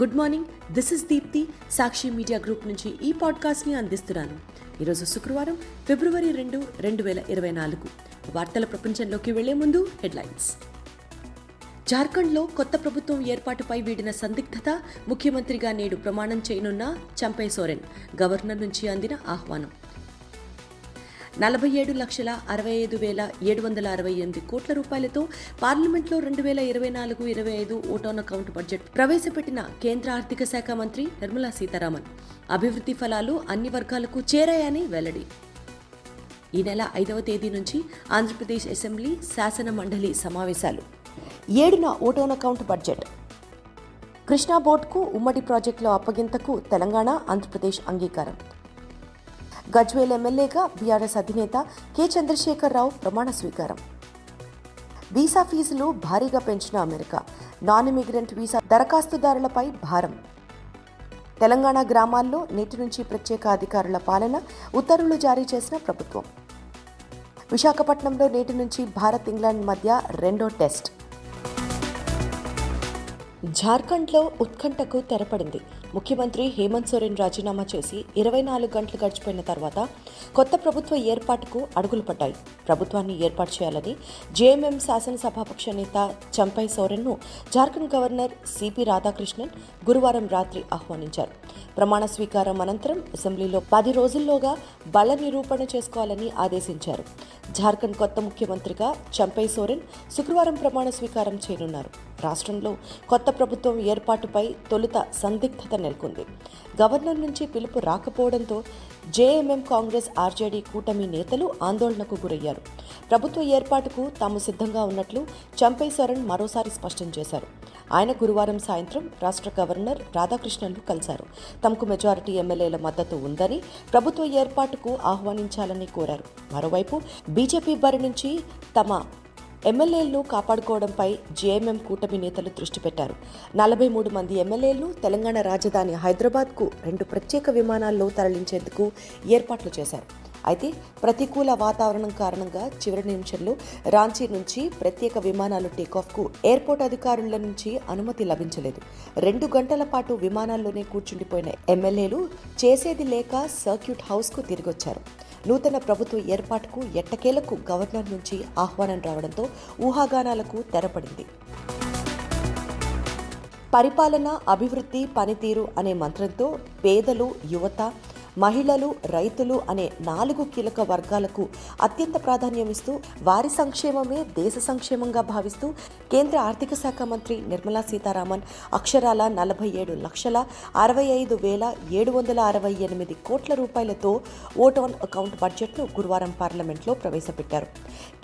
Good morning this is Deepthi Sakshi media group నుంచి ఈ పాడ్కాస్ట్ని అందిస్తున్నాను. ఈరోజు శుక్రవారం ఫిబ్రవరి రెండు రెండు వేల ఇరవై నాలుగు. వార్తల ప్రపంచంలోకి వెళ్ళే ముందు హెడ్లైన్స్. జార్ఖండ్లో కొత్త ప్రభుత్వం ఏర్పాటుపై వీడిన సందిగ్ధత ముఖ్యమంత్రిగా నేడు ప్రమాణం చేయనున్న చంపై సోరెన్ గవర్నర్ నుంచి అందిన ఆహ్వానం. నలభై ఏడు లక్షల అరవై ఐదు వేల ఏడు వందల అరవై ఎనిమిది కోట్ల రూపాయలతో పార్లమెంట్లో రెండు వేల ఇరవై నాలుగు ఇరవై ఐదు ఓటాన్ అకౌంట్ బడ్జెట్ ప్రవేశపెట్టిన కేంద్ర ఆర్థిక శాఖ మంత్రి నిర్మలా సీతారామన్. అభివృద్ధి ఫలాలు అన్ని వర్గాలకు చేరాయని వెల్లడి. ఈ నెల ఐదవ తేదీ నుంచి ఆంధ్రప్రదేశ్ అసెంబ్లీ శాసన మండలి సమావేశాలు. ఏడున ఓటోన్ అకౌంట్ బడ్జెట్. కృష్ణా బోర్డుకు ఉమ్మడి ప్రాజెక్టుల అప్పగింతకు తెలంగాణ ఆంధ్రప్రదేశ్ అంగీకారం. గజ్వేల్ ఎమ్మెల్యేగా బీఆర్ఎస్ అధినేత కె చంద్రశేఖరరావు ప్రమాణ స్వీకారం. వీసా ఫీజులు భారీగా పెంచిన అమెరికా. నాన్ ఇమిగ్రెంట్ వీసా దరఖాస్తుదారులపై భారం. తెలంగాణ గ్రామాల్లో నేటి నుంచి ప్రత్యేక అధికారుల పాలన ఉత్తర్వులు జారీ చేసిన ప్రభుత్వం. విశాఖపట్నంలో నేటి నుంచి భారత్ ఇంగ్లాండ్ మధ్య రెండో టెస్ట్. జార్ఖండ్లో ఉత్కంఠకు తెరపడింది. ముఖ్యమంత్రి హేమంత్ సోరెన్ రాజీనామా చేసి ఇరవై నాలుగు గంటలు గడిచిపోయిన తర్వాత కొత్త ప్రభుత్వ ఏర్పాటుకు అడుగులు పడ్డాయి ప్రభుత్వాన్ని ఏర్పాటు చేయాలని జేఎంఎం శాసనసభాపక్ష నేత చంపై సోరెన్ను జార్ఖండ్ గవర్నర్ సిపి రాధాకృష్ణన్ గురువారం రాత్రి ఆహ్వానించారు. ప్రమాణ స్వీకారం అనంతరం అసెంబ్లీలో పది రోజుల్లోగా బల నిరూపణ చేసుకోవాలని ఆదేశించారు. జార్ఖండ్ కొత్త ముఖ్యమంత్రిగా చంపై సోరెన్ శుక్రవారం ప్రమాణ స్వీకారం చేయనున్నారు. రాష్ట్రంలో కొత్త ప్రభుత్వం ఏర్పాటుపై తొలుత సందిగ్ధత నెలకొంది. గవర్నర్ నుంచి పిలుపు రాకపోవడంతో జేఎంఎం కాంగ్రెస్ ఆర్జేడీ కూటమి నేతలు ఆందోళనకు గురయ్యారు. ప్రభుత్వ ఏర్పాటుకు తాము సిద్ధంగా ఉన్నట్లు చంపేశ్వరన్ మరోసారి స్పష్టం చేశారు. ఆయన గురువారం సాయంత్రం రాష్ట్ర గవర్నర్ రాధాకృష్ణన్ను కలిశారు. తమకు మెజారిటీ ఎమ్మెల్యేల మద్దతు ఉందని ప్రభుత్వ ఏర్పాటుకు ఆహ్వానించాలని కోరారు. మరోవైపు బీజేపీ బరి నుంచి తమ ఎమ్మెల్యేలను కాపాడుకోవడంపై జేఎంఎం కూటమి నేతలు దృష్టి పెట్టారు. నలభై మూడు మంది ఎమ్మెల్యేలు తెలంగాణ రాజధాని హైదరాబాద్కు రెండు ప్రత్యేక విమానాల్లో తరలించేందుకు ఏర్పాట్లు చేశారు. అయితే ప్రతికూల వాతావరణం కారణంగా చివరి నిమిషంలో రాంచీ నుంచి ప్రత్యేక విమానాలు టేకాఫ్కు ఎయిర్పోర్ట్ అధికారుల నుంచి అనుమతి లభించలేదు. రెండు గంటల పాటు విమానాల్లోనే కూర్చుండిపోయిన ఎమ్మెల్యేలు చేసేది లేక సర్క్యూట్ హౌస్కు తిరిగొచ్చారు. నూతన ప్రభుత్వ ఏర్పాటుకు ఎట్టకేలకు గవర్నర్ నుంచి ఆహ్వానం రావడంతో ఊహాగానాలకు తెరపడింది. పరిపాలన అభివృద్ధి పనితీరు అనే మంత్రంతో పేదలు యువత మహిళలు రైతులు అనే నాలుగు కీలక వర్గాలకు అత్యంత ప్రాధాన్యమిస్తూ వారి సంక్షేమమే దేశ సంక్షేమంగా భావిస్తూ కేంద్ర ఆర్థిక శాఖ మంత్రి నిర్మలా సీతారామన్ అక్షరాల నలభై ఏడు లక్షల అరవై ఐదు వేల ఏడు వందల అరవై ఎనిమిది కోట్ల రూపాయలతో ఓట్ ఆన్ అకౌంట్ బడ్జెట్ను గురువారం పార్లమెంట్లో ప్రవేశపెట్టారు.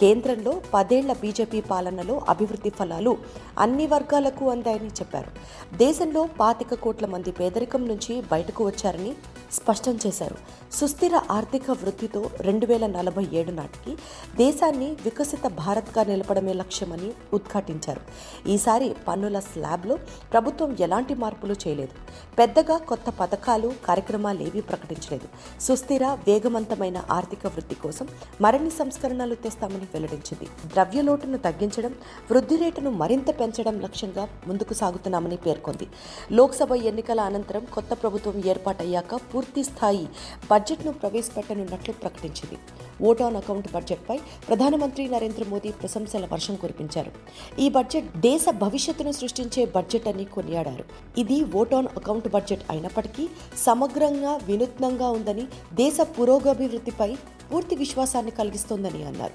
కేంద్రంలో పదేళ్ళ బీజేపీ పాలనలో అభివృద్ధి ఫలాలు అన్ని వర్గాలకు అందాయని చెప్పారు. దేశంలో పాతిక కోట్ల మంది పేదరికం నుంచి బయటకు వచ్చారని స్పష్టం చేశారు. సుస్థిర ఆర్థిక వృద్ధితో రెండు వేల నలభై ఏడు నాటికి దేశాన్ని వికసిత భారత్గా నిలపడమే లక్ష్యమని ఉద్ఘాటించారు. ఈసారి పన్నుల స్లాబ్లో ప్రభుత్వం ఎలాంటి మార్పులు చేయలేదు. పెద్దగా కొత్త పథకాలు కార్యక్రమాలు ఏవీ ప్రకటించలేదు. సుస్థిర వేగవంతమైన ఆర్థిక వృద్ధి కోసం మరిన్ని సంస్కరణలు తెస్తామని వెల్లడించింది. ద్రవ్యలోటును తగ్గించడం వృద్ధి రేటును మరింత పెంచడం లక్ష్యంగా ముందుకు సాగుతున్నామని పేర్కొంది. లోక్సభ ఎన్నికల అనంతరం కొత్త ప్రభుత్వం ఏర్పాటయ్యాక పూర్తి స్థాయి బడ్జెట్ను ప్రవేశపెట్టనున్నట్లు ప్రకటించింది. ఓట్ ఆన్ అకౌంట్ బడ్జెట్పై ప్రధానమంత్రి నరేంద్ర మోదీ ప్రశంసల వర్షం కురిపించారు. ఈ బడ్జెట్ దేశ భవిష్యత్తును సృష్టించే బడ్జెట్ అని కొనియాడారు. ఇది ఓట్ ఆన్ అకౌంట్ బడ్జెట్ అయినప్పటికీ సమగ్రంగా వినూత్నంగా ఉందని దేశ పురోగభివృద్ధిపై పూర్తి విశ్వాసాన్ని కలిగిస్తోందని అన్నారు.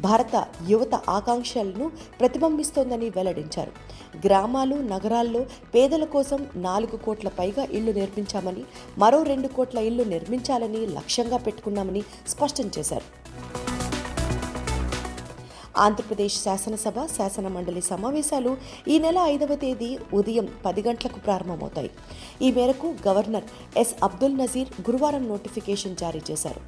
భారత యువత ఆకాంక్షలను ప్రతిబింబిస్తోందని వెల్లడించారు. గ్రామాలు నగరాల్లో పేదల కోసం నాలుగు కోట్ల పైగా ఇళ్ళు నిర్మించామని మరో రెండు కోట్ల ఇళ్ళు నిర్మించాలని లక్ష్యంగా పెట్టుకున్నామని స్పష్టం చేశారు. ఆంధ్రప్రదేశ్ శాసనసభ శాసన మండలి సమావేశాలు ఈ నెల ఐదవ తేదీ ఉదయం పది గంటలకు ప్రారంభమవుతాయి. ఈ మేరకు గవర్నర్ ఎస్. అబ్దుల్ నజీర్ గురువారం నోటిఫికేషన్ జారీ చేశారు.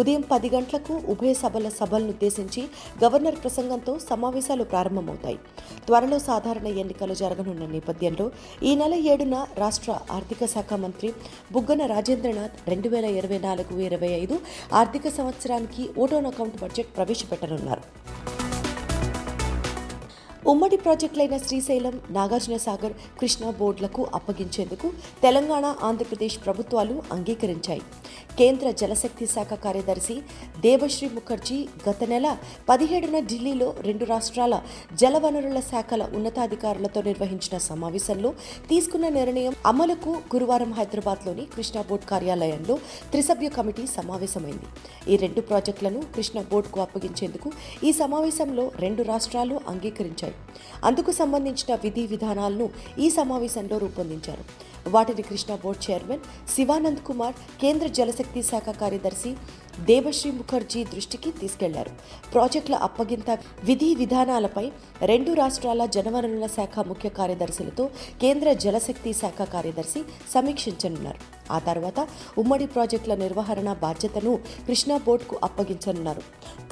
ఉదయం పది గంటలకు ఉభయ సభల సభలను ఉద్దేశించి గవర్నర్ ప్రసంగంతో సమావేశాలు ప్రారంభమవుతాయి. త్వరలో సాధారణ ఎన్నికలు జరగనున్న నేపథ్యంలో ఈ నెల ఏడున రాష్ట్ర ఆర్థిక శాఖ మంత్రి బుగ్గన రాజేంద్రనాథ్ రెండు వేల ఇరవై నాలుగు ఇరవై ఐదు ఆర్థిక సంవత్సరానికి ఓటోన్ అకౌంట్ బడ్జెట్ ప్రవేశపెట్టనున్నారు. ఉమ్మడి ప్రాజెక్టులైన శ్రీశైలం నాగార్జున సాగర్ కృష్ణా బోర్డులకు అప్పగించేందుకు తెలంగాణ ఆంధ్రప్రదేశ్ ప్రభుత్వాలు అంగీకరించాయి. కేంద్ర జలశక్తి శాఖ కార్యదర్శి దేబశ్రీ ముఖర్జీ గత నెల పదిహేడున ఢిల్లీలో రెండు రాష్ట్రాల జలవనరుల శాఖల ఉన్నతాధికారులతో నిర్వహించిన సమావేశంలో తీసుకున్న నిర్ణయం అమలుకు గురువారం హైదరాబాద్లోని కృష్ణా బోర్డు కార్యాలయంలో త్రిసభ్య కమిటీ సమావేశమైంది. ఈ రెండు ప్రాజెక్టులను కృష్ణా బోర్డుకు అప్పగించేందుకు ఈ సమావేశంలో రెండు రాష్ట్రాలు అంగీకరించాయి. అందుకు సంబంధించిన విధి విధానాలను ఈ సమావేశంలో రూపొందించారు. వాటిని కృష్ణ బోర్డు చైర్మన్ శివానంద్ కుమార్ కేంద్ర జలశక్తి శాఖ కార్యదర్శి దేవశ్రీ ముఖర్జీ దృష్టికి తీసుకెళ్ళారు. ప్రాజెక్టుల అప్పగింత విధి విధానాలపై రెండు రాష్ట్రాల జనవనరుల శాఖ ముఖ్య కార్యదర్శులతో కేంద్ర జలశక్తి శాఖ కార్యదర్శి సమీక్షించనున్నారు. ఆ తర్వాత ఉమ్మడి ప్రాజెక్టుల నిర్వహణ బాధ్యతను కృష్ణా బోర్డుకు అప్పగించనున్నారు.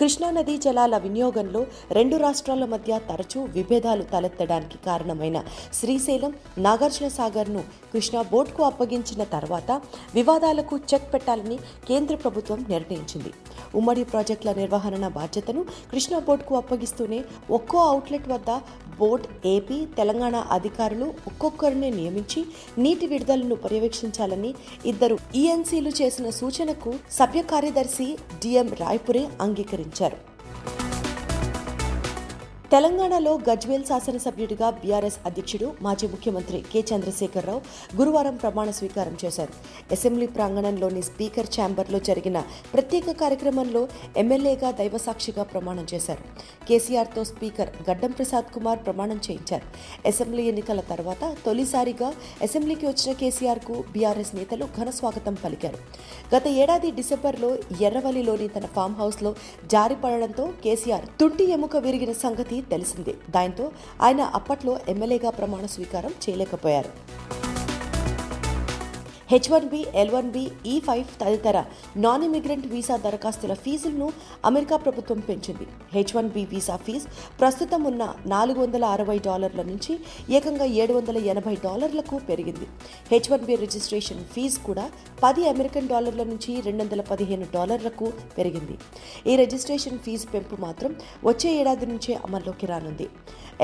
కృష్ణా నదీ జలాల వినియోగంలో రెండు రాష్ట్రాల మధ్య తరచూ విభేదాలు తలెత్తడానికి కారణమైన శ్రీశైలం నాగార్జున సాగర్ను కృష్ణా బోర్డుకు అప్పగించిన తర్వాత వివాదాలకు చెక్ పెట్టాలని కేంద్ర ప్రభుత్వం నిర్ణయించింది. ఉమ్మడి ప్రాజెక్టుల నిర్వహణ బాధ్యతను కృష్ణా బోర్డుకు అప్పగిస్తూనే ఒక్కో అవుట్లెట్ వద్ద బోర్డ్ ఏపీ తెలంగాణ అధికారులు ఒక్కొక్కరిని నియమించి నీటి విడుదలను పర్యవేక్షించాలని ఇద్దరు ఈఎన్సీలు చేసిన సూచనకు సభ్య కార్యదర్శి డిఎం రాయ్పురే అంగీకరించారు. తెలంగాణలో గజ్వేల్ శాసనసభ్యుడిగా బీఆర్ఎస్ అధ్యక్షుడు మాజీ ముఖ్యమంత్రి కె చంద్రశేఖరరావు గురువారం ప్రమాణ స్వీకారం చేశారు. అసెంబ్లీ ప్రాంగణంలోని స్పీకర్ ఛాంబర్లో జరిగిన ప్రత్యేక కార్యక్రమంలో ఎమ్మెల్యేగా దైవసాక్షిగా ప్రమాణం చేశారు. కేసీఆర్తో స్పీకర్ గడ్డం ప్రసాద్ కుమార్ ప్రమాణం చేయించారు. అసెంబ్లీ ఎన్నికల తర్వాత తొలిసారిగా అసెంబ్లీకి వచ్చిన కేసీఆర్కు బీఆర్ఎస్ నేతలు ఘన స్వాగతం పలికారు. గత ఏడాది డిసెంబర్లో ఎర్రవల్లిలోని తన ఫామ్ హౌస్లో జారిపడడంతో కేసీఆర్ తుంటి ఎముక విరిగిన సంగతి తెలిసిందే. దాంతో ఆయన అప్పట్లో ఎమ్మెల్యేగా ప్రమాణ స్వీకారం చేయలేకపోయారు. H one B L one B E five తదితర నాన్ ఇమిగ్రెంట్ వీసా దరఖాస్తుల ఫీజులను అమెరికా ప్రభుత్వం పెంచింది. H one B visa fee ప్రస్తుతం ఉన్న నాలుగు వందల అరవై డాలర్ల నుంచి ఏకంగా ఏడు వందల ఎనభై డాలర్లకు పెరిగింది. H one B registration fee కూడా పది అమెరికన్ డాలర్ల నుంచి రెండు వందల పదిహేను డాలర్లకు పెరిగింది. ఈ రిజిస్ట్రేషన్ ఫీజు పెంపు మాత్రం వచ్చే ఏడాది నుంచే అమల్లోకి రానుంది.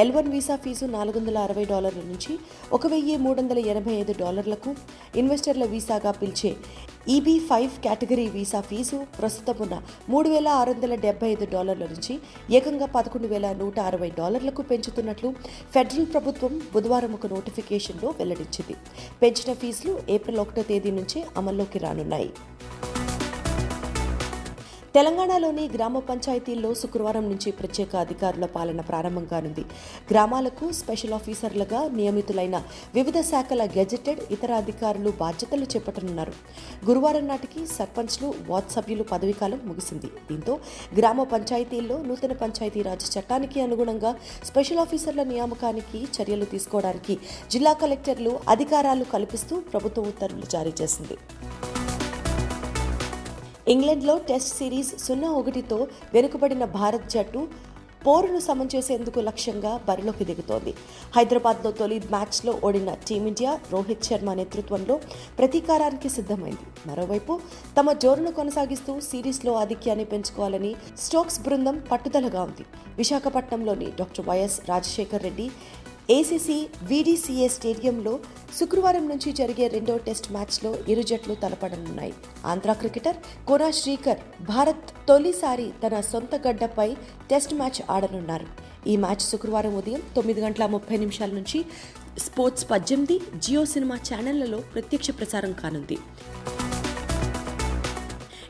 ఎల్ వన్ వీసా ఫీజు నాలుగు వందల అరవై డాలర్ల నుంచి ఒక వెయ్యి మూడు వందల ఎనభై ఐదు డాలర్లకు ఇన్వెస్టర్ ఇన్వెస్టర్ల వీసాగా పిలిచే EB five category visa fee ప్రస్తుతం ఉన్న మూడు వేల ఆరు వందల డెబ్బై ఐదు డాలర్ల నుంచి ఏకంగా పదకొండు వేల నూట అరవై డాలర్లకు పెంచుతున్నట్లు ఫెడరల్ ప్రభుత్వం బుధవారం ఒక నోటిఫికేషన్లో వెల్లడించింది. పెంచిన ఫీజులు ఏప్రిల్ ఒకటో తేదీ నుంచే అమల్లోకి రానున్నాయి. తెలంగాణలోని గ్రామ పంచాయతీల్లో శుక్రవారం నుంచి ప్రత్యేక అధికారుల పాలన ప్రారంభం కానుంది. గ్రామాలకు స్పెషల్ ఆఫీసర్లుగా నియమితులైన వివిధ శాఖల గెజెటెడ్ ఇతర అధికారులు బాధ్యతలు చేపట్టనున్నారు. గురువారం నాటికి సర్పంచ్లు వార్డ్ సభ్యులు పదవీకాలం ముగిసింది. దీంతో గ్రామ పంచాయతీల్లో నూతన పంచాయతీరాజ్ చట్టానికి అనుగుణంగా స్పెషల్ ఆఫీసర్ల నియామకానికి చర్యలు తీసుకోవడానికి జిల్లా కలెక్టర్లు అధికారాలు కల్పిస్తూ ప్రభుత్వం ఉత్తర్వులు జారీ చేసింది. ఇంగ్లాండ్లో టెస్ట్ సిరీస్ సున్నా ఒకటితో వెనుకబడిన భారత్ జట్టు పోరును సమం చేసేందుకు లక్ష్యంగా బరిలోకి దిగుతోంది. హైదరాబాద్లో తొలి మ్యాచ్లో ఓడిన టీమిండియా రోహిత్ శర్మ నేతృత్వంలో ప్రతీకారానికి సిద్ధమైంది. మరోవైపు తమ జోరును కొనసాగిస్తూ సిరీస్లో ఆధిక్యాన్ని పెంచుకోవాలని స్టోక్స్ బృందం పట్టుదలగా ఉంది. విశాఖపట్నంలోని doctor YS Rajasekhar Reddy ACC VDCA స్టేడియంలో శుక్రవారం నుంచి జరిగే రెండో టెస్ట్ మ్యాచ్లో ఇరు జట్లు తలపడనున్నాయి. ఆంధ్ర క్రికెటర్ కోనా శ్రీకర్ భారత్ తొలిసారి తన సొంత గడ్డపై టెస్ట్ మ్యాచ్ ఆడనున్నారు. ఈ మ్యాచ్ శుక్రవారం ఉదయం తొమ్మిది గంటల ముప్పై నిమిషాల నుంచి స్పోర్ట్స్ పద్దెనిమిది జియో సినిమా ఛానళ్ళలో ప్రత్యక్ష ప్రసారం కానుంది.